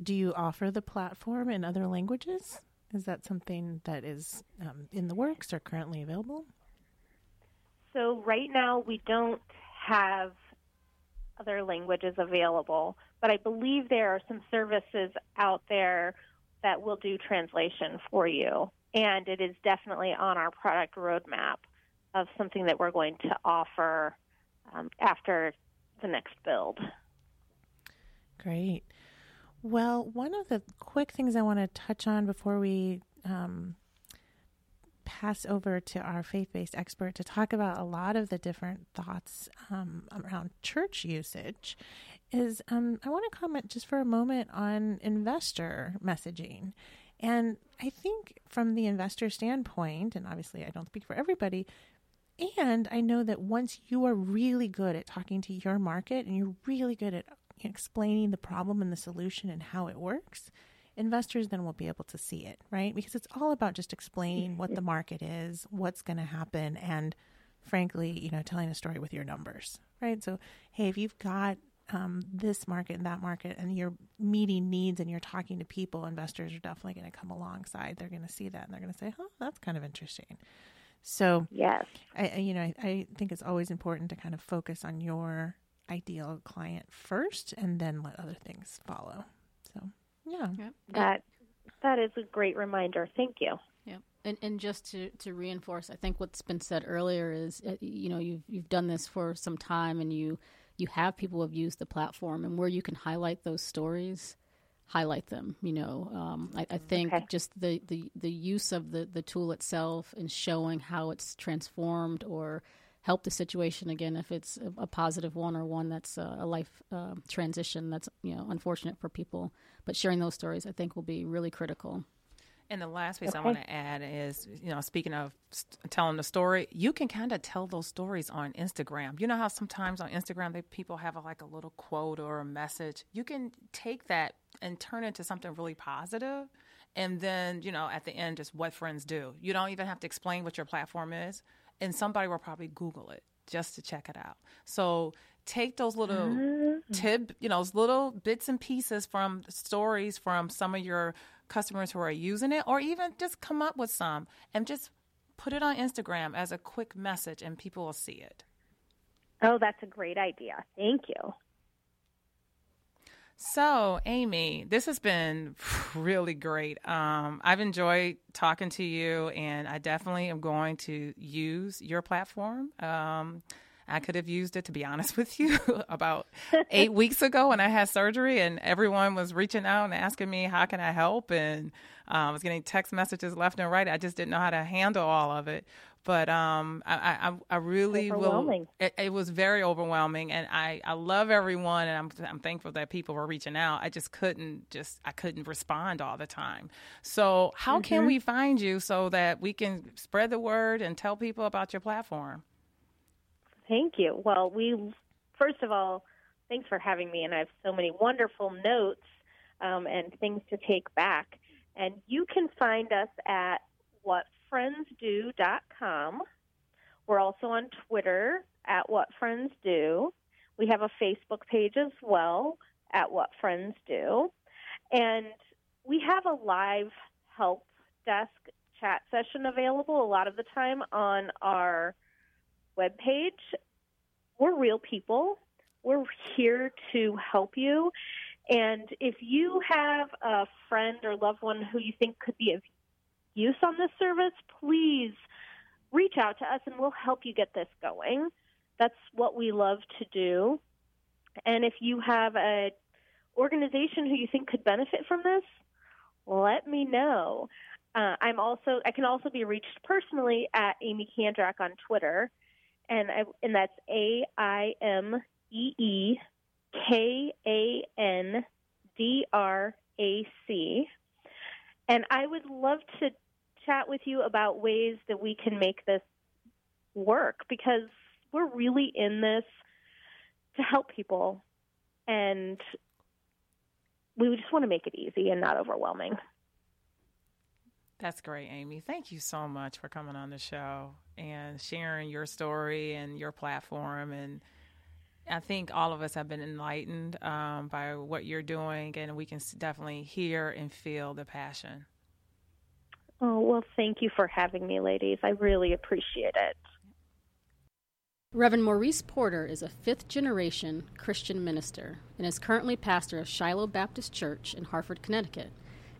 do you offer the platform in other languages? Is that something that is um, in the works or currently available? So, right now, we don't have other languages available, but I believe there are some services out there that will do translation for you. And it is definitely on our product roadmap of something that we're going to offer um, after the next build. Great. Well, one of the quick things I want to touch on before we um, pass over to our faith based expert to talk about a lot of the different thoughts um, around church usage is um, I want to comment just for a moment on investor messaging. And I think from the investor standpoint, and obviously I don't speak for everybody, and I know that once you are really good at talking to your market and you're really good at explaining the problem and the solution and how it works, investors then will be able to see it, right? Because it's all about just explaining what the market is, what's going to happen, and frankly, you know, telling a story with your numbers, right? So, hey, if you've got um, this market and that market, and you're meeting needs and you're talking to people, investors are definitely going to come alongside. They're going to see that and they're going to say, "Oh, that's kind of interesting." So, yes, I, you know, I, I think it's always important to kind of focus on your ideal client first, and then let other things follow. So, yeah, yep. that that is a great reminder. Thank you. Yeah, and and just to, to reinforce, I think what's been said earlier is, uh, you know, you've you've done this for some time, and you you have people who have used the platform and where you can highlight those stories highlight them you know um, I, I, think okay. just the, the, the use of the, the tool itself and showing how it's transformed or helped the situation again if it's a, a positive one or one that's a, a life uh, transition that's you know unfortunate for people but sharing those stories i think will be really critical and the last piece okay. I want to add is, you know, speaking of st- telling the story, you can kind of tell those stories on Instagram. You know how sometimes on Instagram they people have a, like a little quote or a message. You can take that and turn it into something really positive, and then you know at the end just what friends do. You don't even have to explain what your platform is, and somebody will probably Google it just to check it out. So take those little mm-hmm. tip, you know, those little bits and pieces from stories from some of your customers who are using it, or even just come up with some and just put it on Instagram as a quick message and people will see it. Oh, that's a great idea. Thank you. So, Amy, this has been really great. Um, I've enjoyed talking to you, and I definitely am going to use your platform. Um, I could have used it, to be honest with you, about eight weeks ago when I had surgery, and everyone was reaching out and asking me, How can I help? And uh, I was getting text messages left and right. I just didn't know how to handle all of it. But um, I, I, I really will. It, it, was very overwhelming, and I, I love everyone, and I'm, I'm thankful that people were reaching out. I just couldn't just I couldn't respond all the time. So how mm-hmm. can we find you so that we can spread the word and tell people about your platform? Thank you. Well, we first of all, thanks for having me, and I have so many wonderful notes um, and things to take back. And you can find us at whatfriendsdo.com. We're also on Twitter at whatfriendsdo. We have a Facebook page as well at What Friends Do. And we have a live help desk chat session available a lot of the time on our webpage. We're real people. We're here to help you. And if you have a friend or loved one who you think could be of use on this service, please reach out to us and we'll help you get this going. That's what we love to do. And if you have a organization who you think could benefit from this, let me know. Uh, I'm also I can also be reached personally at Aimee Kandrac on Twitter, and I, and that's A I M E E K A N D R A C. And I would love to chat with you about ways that we can make this work because we're really in this to help people and we just want to make it easy and not overwhelming. That's great, Amy. Thank you so much for coming on the show and sharing your story and your platform. And I think all of us have been enlightened um, by what you're doing, and we can definitely hear and feel the passion. Oh, well, thank you for having me, ladies. I really appreciate it. Reverend Maurice Porter is a fifth generation Christian minister and is currently pastor of Shiloh Baptist Church in Hartford, Connecticut.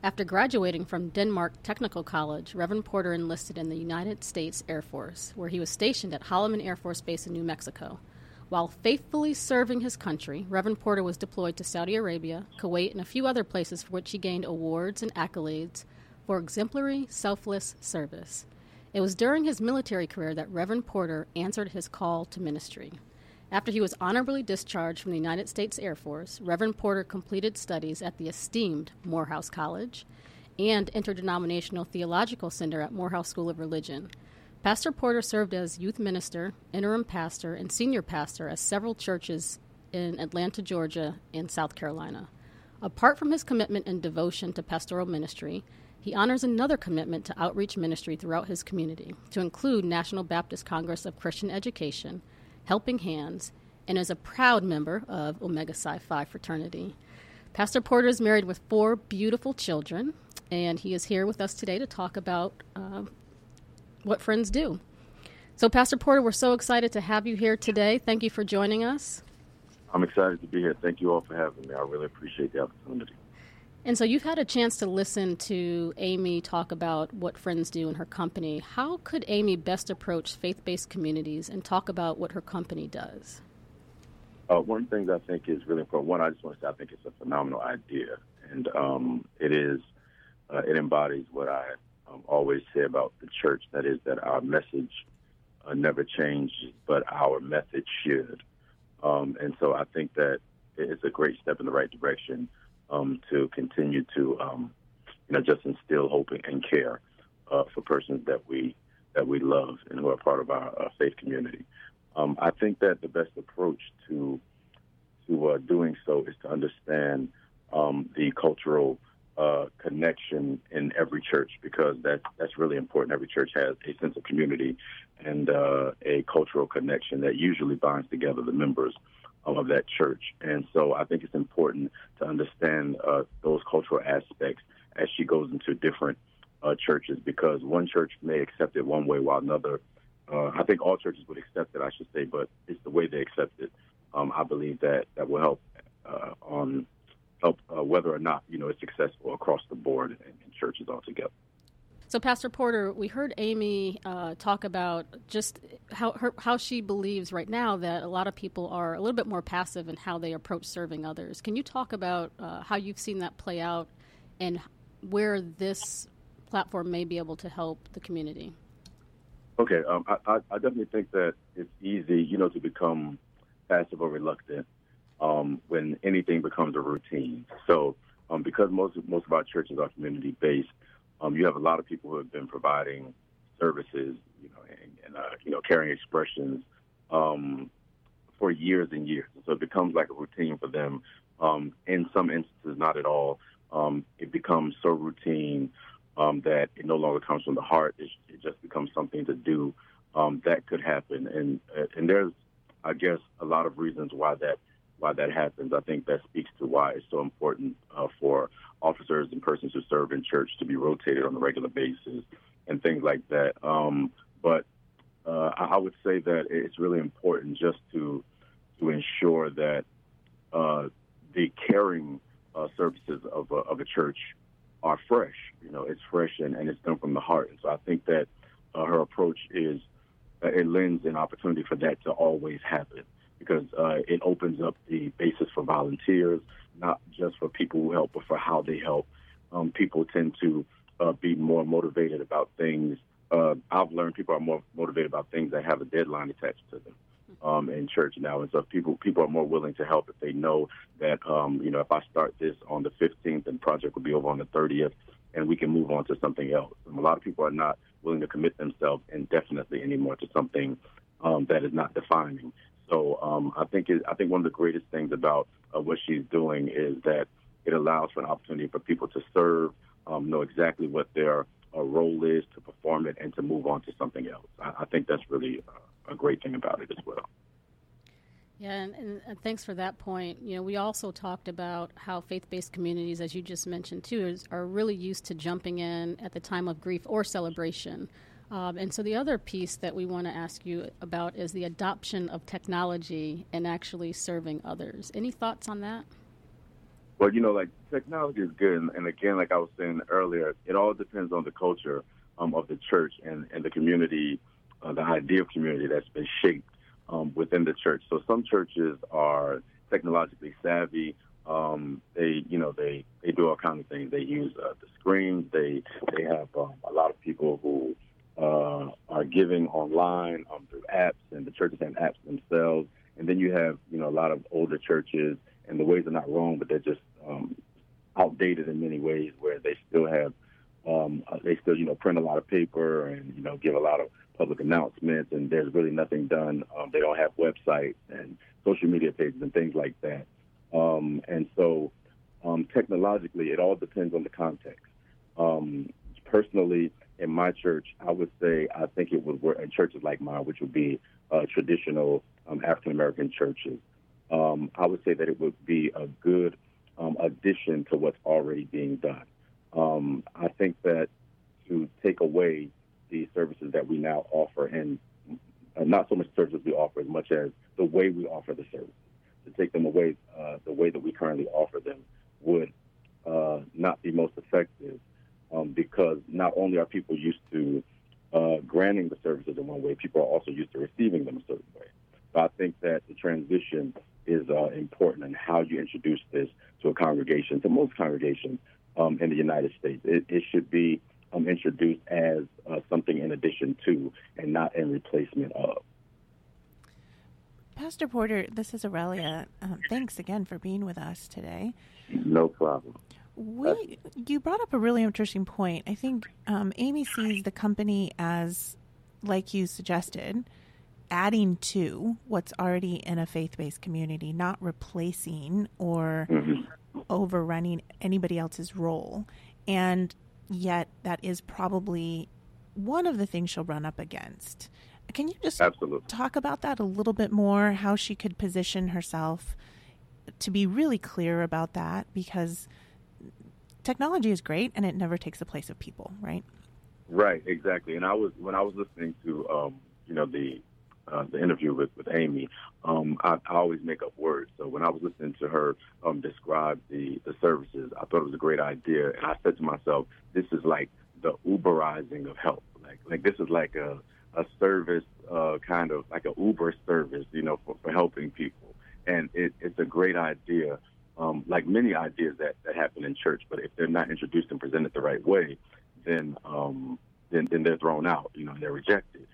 After graduating from Denmark Technical College, Reverend Porter enlisted in the United States Air Force, where he was stationed at Holloman Air Force Base in New Mexico. While faithfully serving his country, Reverend Porter was deployed to Saudi Arabia, Kuwait, and a few other places for which he gained awards and accolades for exemplary, selfless service. It was during his military career that Reverend Porter answered his call to ministry. After he was honorably discharged from the United States Air Force, Reverend Porter completed studies at the esteemed Morehouse College and Interdenominational Theological Center at Morehouse School of Religion. Pastor Porter served as youth minister, interim pastor, and senior pastor at several churches in Atlanta, Georgia, and South Carolina. Apart from his commitment and devotion to pastoral ministry, he honors another commitment to outreach ministry throughout his community, to include National Baptist Congress of Christian Education, Helping Hands, and is a proud member of Omega Psi Phi fraternity. Pastor Porter is married with four beautiful children, and he is here with us today to talk about uh, what friends do. So, Pastor Porter, we're so excited to have you here today. Thank you for joining us. I'm excited to be here. Thank you all for having me. I really appreciate the opportunity. And so you've had a chance to listen to Amy talk about what Friends do in her company. How could Amy best approach faith based communities and talk about what her company does? Uh, one thing I think is really important. One, I just want to say I think it's a phenomenal idea, and um, it is uh, it embodies what I um, always say about the church. That is that our message uh, never changes, but our method should. Um, and so I think that it's a great step in the right direction um, to continue to, um, you know, just instill hope and care uh, for persons that we that we love and who are part of our uh, faith community. Um, I think that the best approach to to uh, doing so is to understand um, the cultural uh, connection in every church because that that's really important. Every church has a sense of community and uh, a cultural connection that usually binds together the members of that church. And so I think it's important to understand uh, those cultural aspects as she goes into different uh, churches because one church may accept it one way while another. Uh, I think all churches would accept it, I should say, but it's the way they accept it. Um, I believe that that will help uh, on help uh, whether or not you know it's successful across the board in, in churches altogether. So, Pastor Porter, we heard Amy uh, talk about just how her, how she believes right now that a lot of people are a little bit more passive in how they approach serving others. Can you talk about uh, how you've seen that play out and where this platform may be able to help the community? Okay, um, I, I, definitely think that it's easy, you know, to become passive or reluctant um, when anything becomes a routine. So, um, because most most of our churches are community based um, you have a lot of people who have been providing services, you know, and, and uh, you know, caring expressions um, for years and years. So it becomes like a routine for them. Um, in some instances, not at all. Um, it becomes so routine um, that it no longer comes from the heart. It, it just becomes something to do. Um, that could happen, and and there's, I guess, a lot of reasons why that why that happens. I think that speaks to why it's so important uh, for officers and persons who serve in church to be rotated on a regular basis and things like that. Um, but uh, I would say that it's really important just to to ensure that uh, the caring uh, services of a, of a church are fresh. You know, it's fresh and, and it's done from the heart. And so I think that uh, her approach is uh, it lends an opportunity for that to always happen because uh, it opens up the basis for volunteers, not just for people who help, but for how they help. Um, people tend to uh, be more motivated about things. Uh, I've learned people are more motivated about things that have a deadline attached to them um, in church now, and so people people are more willing to help if they know that um, you know if I start this on the 15th, and project will be over on the 30th, and we can move on to something else. And a lot of people are not willing to commit themselves indefinitely anymore to something um, that is not defining. So um, I think it, I think one of the greatest things about uh, what she's doing is that it allows for an opportunity for people to serve, um, know exactly what their uh, role is, to perform it, and to move on to something else. I, I think that's really uh, a great thing about it as well. Yeah, and, and, thanks for that point. You know, we also talked about how faith-based communities, as you just mentioned too, is, are really used to jumping in at the time of grief or celebration. Um, and so the other piece that we want to ask you about is the adoption of technology and actually serving others. Any thoughts on that? Well, you know, like technology is good, and, and again, like I was saying earlier, it all depends on the culture um, of the church and, and the community, uh, the idea of community that's been shaped um, within the church. So some churches are technologically savvy. Um, they, you know, they they do all kinds of things. They use uh, the screens. They they have um, a lot of people who uh, are giving online um, through apps, and the churches have apps themselves. And then you have, you know, a lot of older churches, and the ways are not wrong, but they're just um, outdated in many ways, where they still have, um, uh, they still, you know, print a lot of paper and you know give a lot of public announcements, and there's really nothing done. Um, they don't have websites and social media pages and things like that. Um, and so, um, technologically, it all depends on the context. Um, personally, in my church, I would say I think it would work in churches like mine, which would be uh, traditional um, African American churches. Um, I would say that it would be a good um, addition to what's already being done. Um, I think that to take away the services that we now offer, and uh, not so much services we offer as much as the way we offer the services, to take them away uh, the way that we currently offer them would uh, not be most effective um, because not only are people used to uh, granting the services in one way, people are also used to receiving them a certain way. So I think that the transition is uh, important in how you introduce this to a congregation, to most congregations um, in the United States. It, it should be um, introduced as uh, something in addition to and not in replacement of. Pastor Porter, this is Aurelia. Um, thanks again for being with us today. No problem. We, you brought up a really interesting point. I think um, Amy sees the company as, like you suggested, adding to what's already in a faith based community, not replacing or mm-hmm. overrunning anybody else's role. And yet, that is probably one of the things she'll run up against. Can you just Absolutely. talk about that a little bit more? How she could position herself to be really clear about that? Because technology is great and it never takes the place of people, right? Right, exactly. And I was when I was listening to um, you know the uh, the interview with with Amy, um, I, I always make up words. So when I was listening to her um, describe the the services, I thought it was a great idea, and I said to myself, this is like the Uberizing of help. Like like this is like a a service, uh, kind of like a Uber service, you know, for, for helping people. And it, it's a great idea um, like many ideas that, that happen in church, but if they're not introduced and presented the right way, then um, then, then they're thrown out, you know, and they're rejected.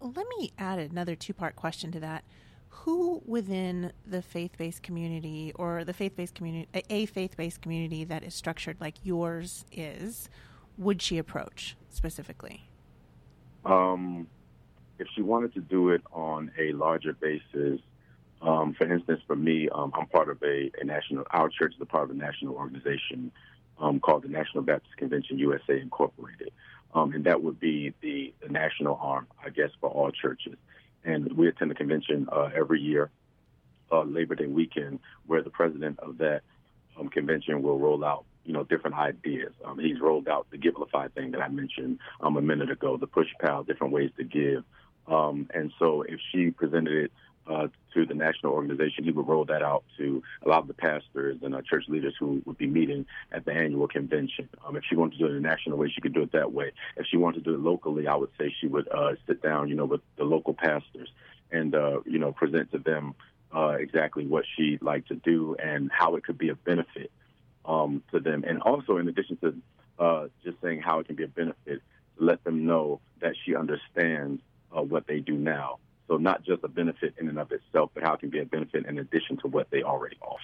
Let me add another two part question to that. Who within the faith based community or the faith based community, a faith based community that is structured like yours is, would she approach specifically? Um, if she wanted to do it on a larger basis, um, for instance, for me, um, I'm part of a, a, national, our church is a part of a national organization um, called the National Baptist Convention USA Incorporated. Um, and that would be the, the, national arm, I guess, for all churches. And we attend the convention uh, every year, uh, Labor Day weekend, where the president of that um, convention will roll out you know, different ideas. Um, he's rolled out the Givelify thing that I mentioned um, a minute ago, the push pal, different ways to give. Um, and so if she presented it uh, to the national organization. He would roll that out to a lot of the pastors and uh, church leaders who would be meeting at the annual convention. Um, if she wanted to do it in a national way, she could do it that way. If she wanted to do it locally, I would say she would uh, sit down, you know, with the local pastors and, uh, you know, present to them uh, exactly what she'd like to do and how it could be a benefit um, to them. And also, in addition to uh, just saying how it can be a benefit let them know that she understands uh, what they do now. So not just a benefit in and of itself, but how it can be a benefit in addition to what they already offer.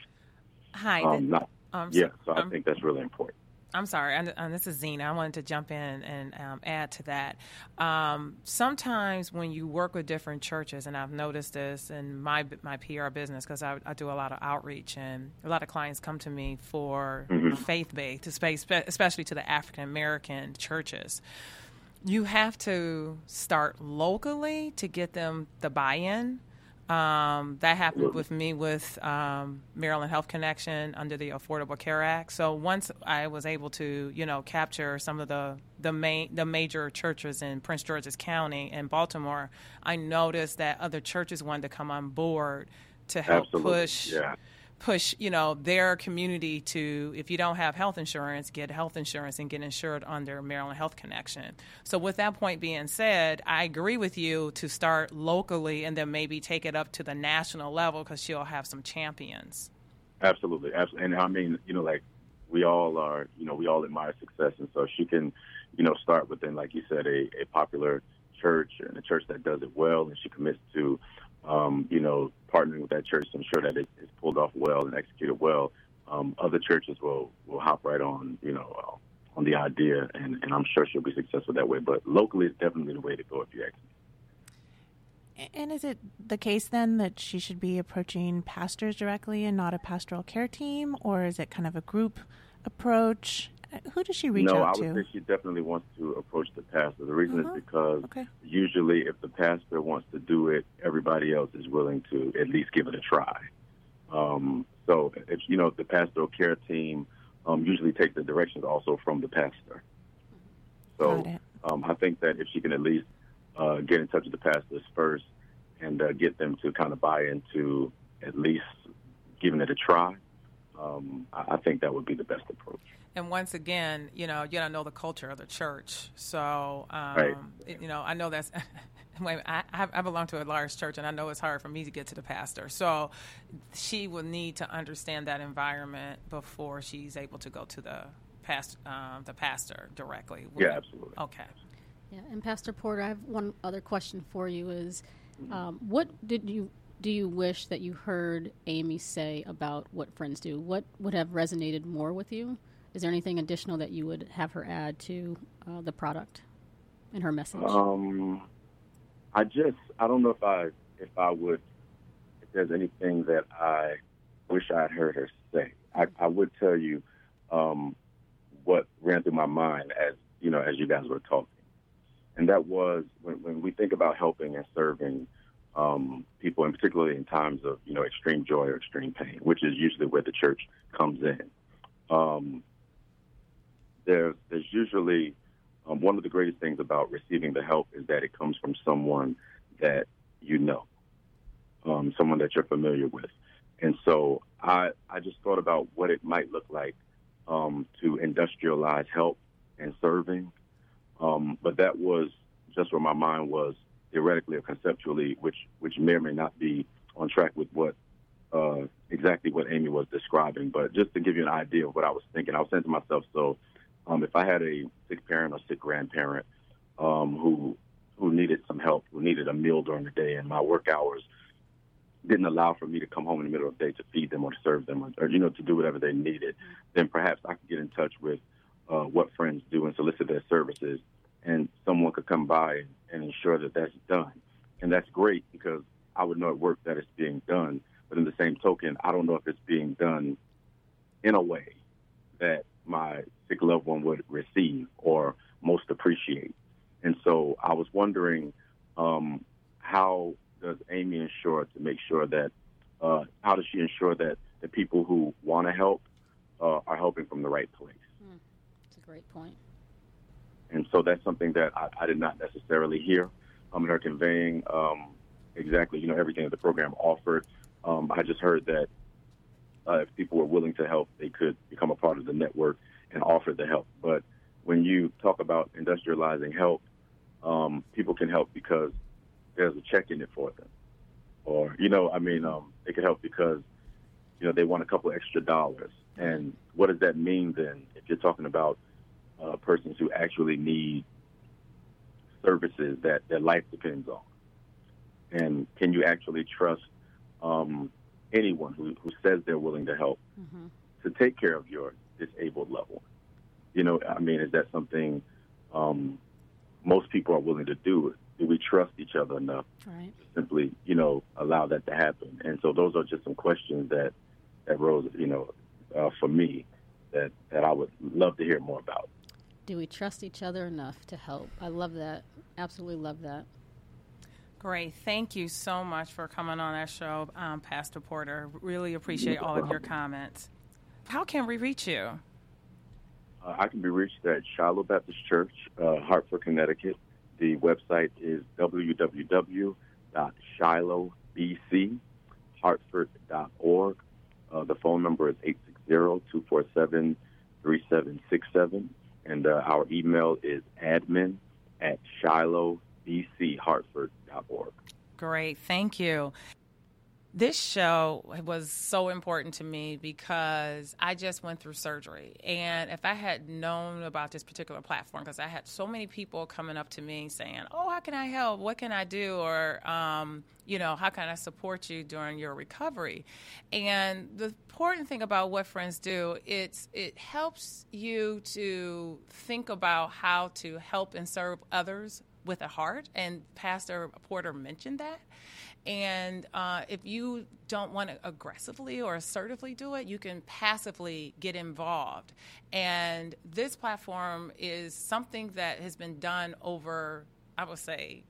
Hi. Um, not, um, yeah, so um, I think that's really important. I'm sorry, and, and, this is Zena. I wanted to jump in and um, add to that. Um, sometimes when you work with different churches, and I've noticed this in my my PR business because I, I, do a lot of outreach, and a lot of clients come to me for mm-hmm. faith based, space, especially to the African American churches. You have to start locally to get them the buy in um, that happened with me with um, Maryland Health Connection under the Affordable Care Act. So once I was able to, you know, capture some of the the main the major churches in Prince George's County and Baltimore, I noticed that other churches wanted to come on board to help Absolutely. push. Yeah push you know their community to if you don't have health insurance get health insurance and get insured under maryland health connection. So with that point being said i agree with you to start locally and then maybe take it up to the national level because she'll have some champions. Absolutely. Absolutely and i mean you know like we all are you know we all admire success. And so she can you know start within like you said a, a popular church and a church that does it well and she commits to um, you know, partnering with that church to ensure that it is pulled off well and executed well, um, other churches will will hop right on, you know, uh, on the idea, and, and I'm sure she'll be successful that way. But locally is definitely the way to go if you ask me. And is it the case then that she should be approaching pastors directly and not a pastoral care team, or is it kind of a group approach? Who does she reach no, out to? No, I would say she definitely wants to approach the pastor. The reason uh-huh. is because okay. usually if the pastor wants to do it, everybody else is willing to at least give it a try. Um, so if you know the pastoral care team um, usually take the directions also from the pastor. So um, I think that if she can at least uh, get in touch with the pastors first and uh, get them to kind of buy into at least giving it a try, um, I think that would be the best approach and once again, you know, you don't know the culture of the church. So, um, right. you know, I know that's. I, I belong to a large church, and I know it's hard for me to get to the pastor. So, she will need to understand that environment before she's able to go to the past um, the pastor directly. Yeah, absolutely. Okay. Yeah, and Pastor Porter, I have one other question for you: Is um, what did you do you wish that you heard Amy say about what friends do? What would have resonated more with you? Is there anything additional that you would have her add to uh, the product and her message? Um, I just I don't know if I if I would if there's anything that I wish I had heard her say. I, I would tell you um, what ran through my mind as you know as you guys were talking, and that was when, when we think about helping and serving um, people, and particularly in times of you know extreme joy or extreme pain, which is usually where the church comes in. Um, there's there's usually um, one of the greatest things about receiving the help is that it comes from someone that you know, um, someone that you're familiar with, and so I I just thought about what it might look like um, to industrialize help and serving, um, but that was just where my mind was theoretically or conceptually, which which may or may not be on track with what uh, exactly what Amy was describing. But just to give you an idea of what I was thinking, I was saying to myself, so um, if I had a sick parent or sick grandparent um, who who needed some help, who needed a meal during the day, and my work hours didn't allow for me to come home in the middle of the day to feed them or to serve them or, or you know to do whatever they needed, then perhaps I could get in touch with uh, what friends do and solicit their services, and someone could come by and ensure that that's done, and that's great because I would know at work that it's being done. But in the same token, I don't know if it's being done in a way that my sick loved one would receive or most appreciate. And so I was wondering um, how does Amy ensure to make sure that uh, how does she ensure that the people who want to help uh, are helping from the right place? Mm, that's a great point. And so that's something that I, I did not necessarily hear um, her conveying um, exactly, you know, everything that the program offered. Um, I just heard that uh, if people were willing to help, they could become a part of the network and offer the help. But when you talk about industrializing help, um, people can help because there's a check in it for them, or you know, I mean, um, they can help because you know they want a couple extra dollars. And what does that mean then? If you're talking about uh, persons who actually need services that their life depends on? And can you actually trust um, anyone who, who says they're willing to help mm-hmm. to take care of your disabled loved one? You know, I mean, is that something um, most people are willing to do? Do we trust each other enough right. to simply, you know, allow that to happen? And so those are just some questions that that rose, you know, uh, for me that that I would love to hear more about. Do we trust each other enough to help? I love that. Absolutely love that. Great. Thank you so much for coming on our show, um, Pastor Porter. Really appreciate all of your comments. How can we reach you? Uh, I can be reached at Shiloh Baptist Church, uh, Hartford, Connecticut. The website is www.shilohbchartford.org. Uh, the phone number is 860-247-3767. And uh, our email is admin at shilohbchartford.org. Great. Thank you. This show was so important to me because I just went through surgery. And if I had known about this particular platform, because I had so many people coming up to me saying, Oh, how can I help? What can I do? Or, um, you know, how can I support you during your recovery? And the important thing about what friends do, it's it helps you to think about how to help and serve others with a heart. And Pastor Porter mentioned that. And uh, if you don't want to aggressively or assertively do it, you can passively get involved. And this platform is something that has been done over, I would say,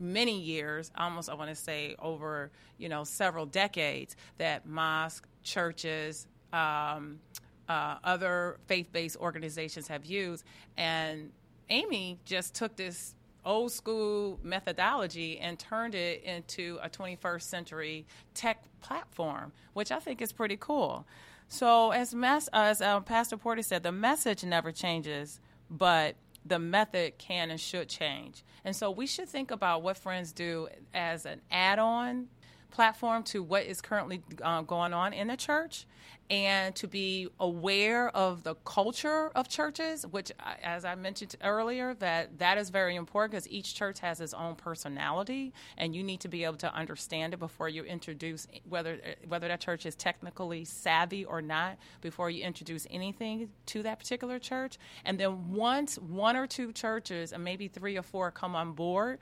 many years, almost I want to say over, you know, several decades, that mosques, churches, um, uh, other faith-based organizations have used. And Aimee just took this old school methodology and turned it into a 21st century tech platform, which I think is pretty cool. So, as, mas- as uh, Pastor Porter said, the message never changes, but the method can and should change. And so, we should think about what friends do as an add on platform to what is currently uh, going on in the church and to be aware of the culture of churches which uh, as i mentioned earlier that that is very important because each church has its own personality and you need to be able to understand it before you introduce eh, whether eh, whether that church is technically savvy or not before you introduce anything to that particular church. And then once one or two churches and maybe three or four come on board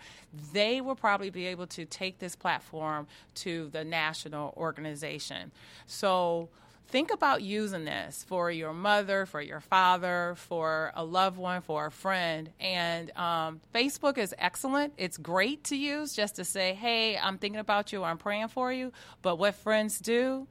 they will probably be able to take this platform to the national organization. So think about using this for your mother, for your father, for a loved one, for a friend. And um, Facebook is excellent. It's great to use just to say, hey, I'm thinking about you, I'm praying for you. But what friends do,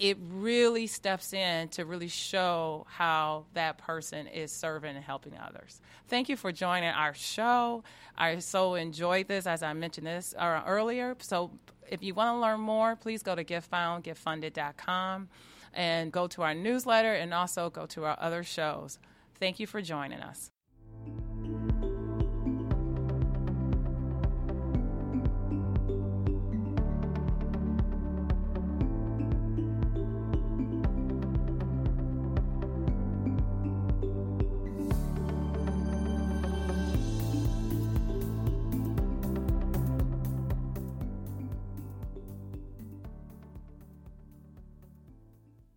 it really steps in to really show how that person is serving and helping others. Thank you for joining our show. I so enjoyed this, as I mentioned this uh, earlier. So if you want to learn more, please go to getfoundgetfunded.com and go to our newsletter and also go to our other shows. Thank you for joining us.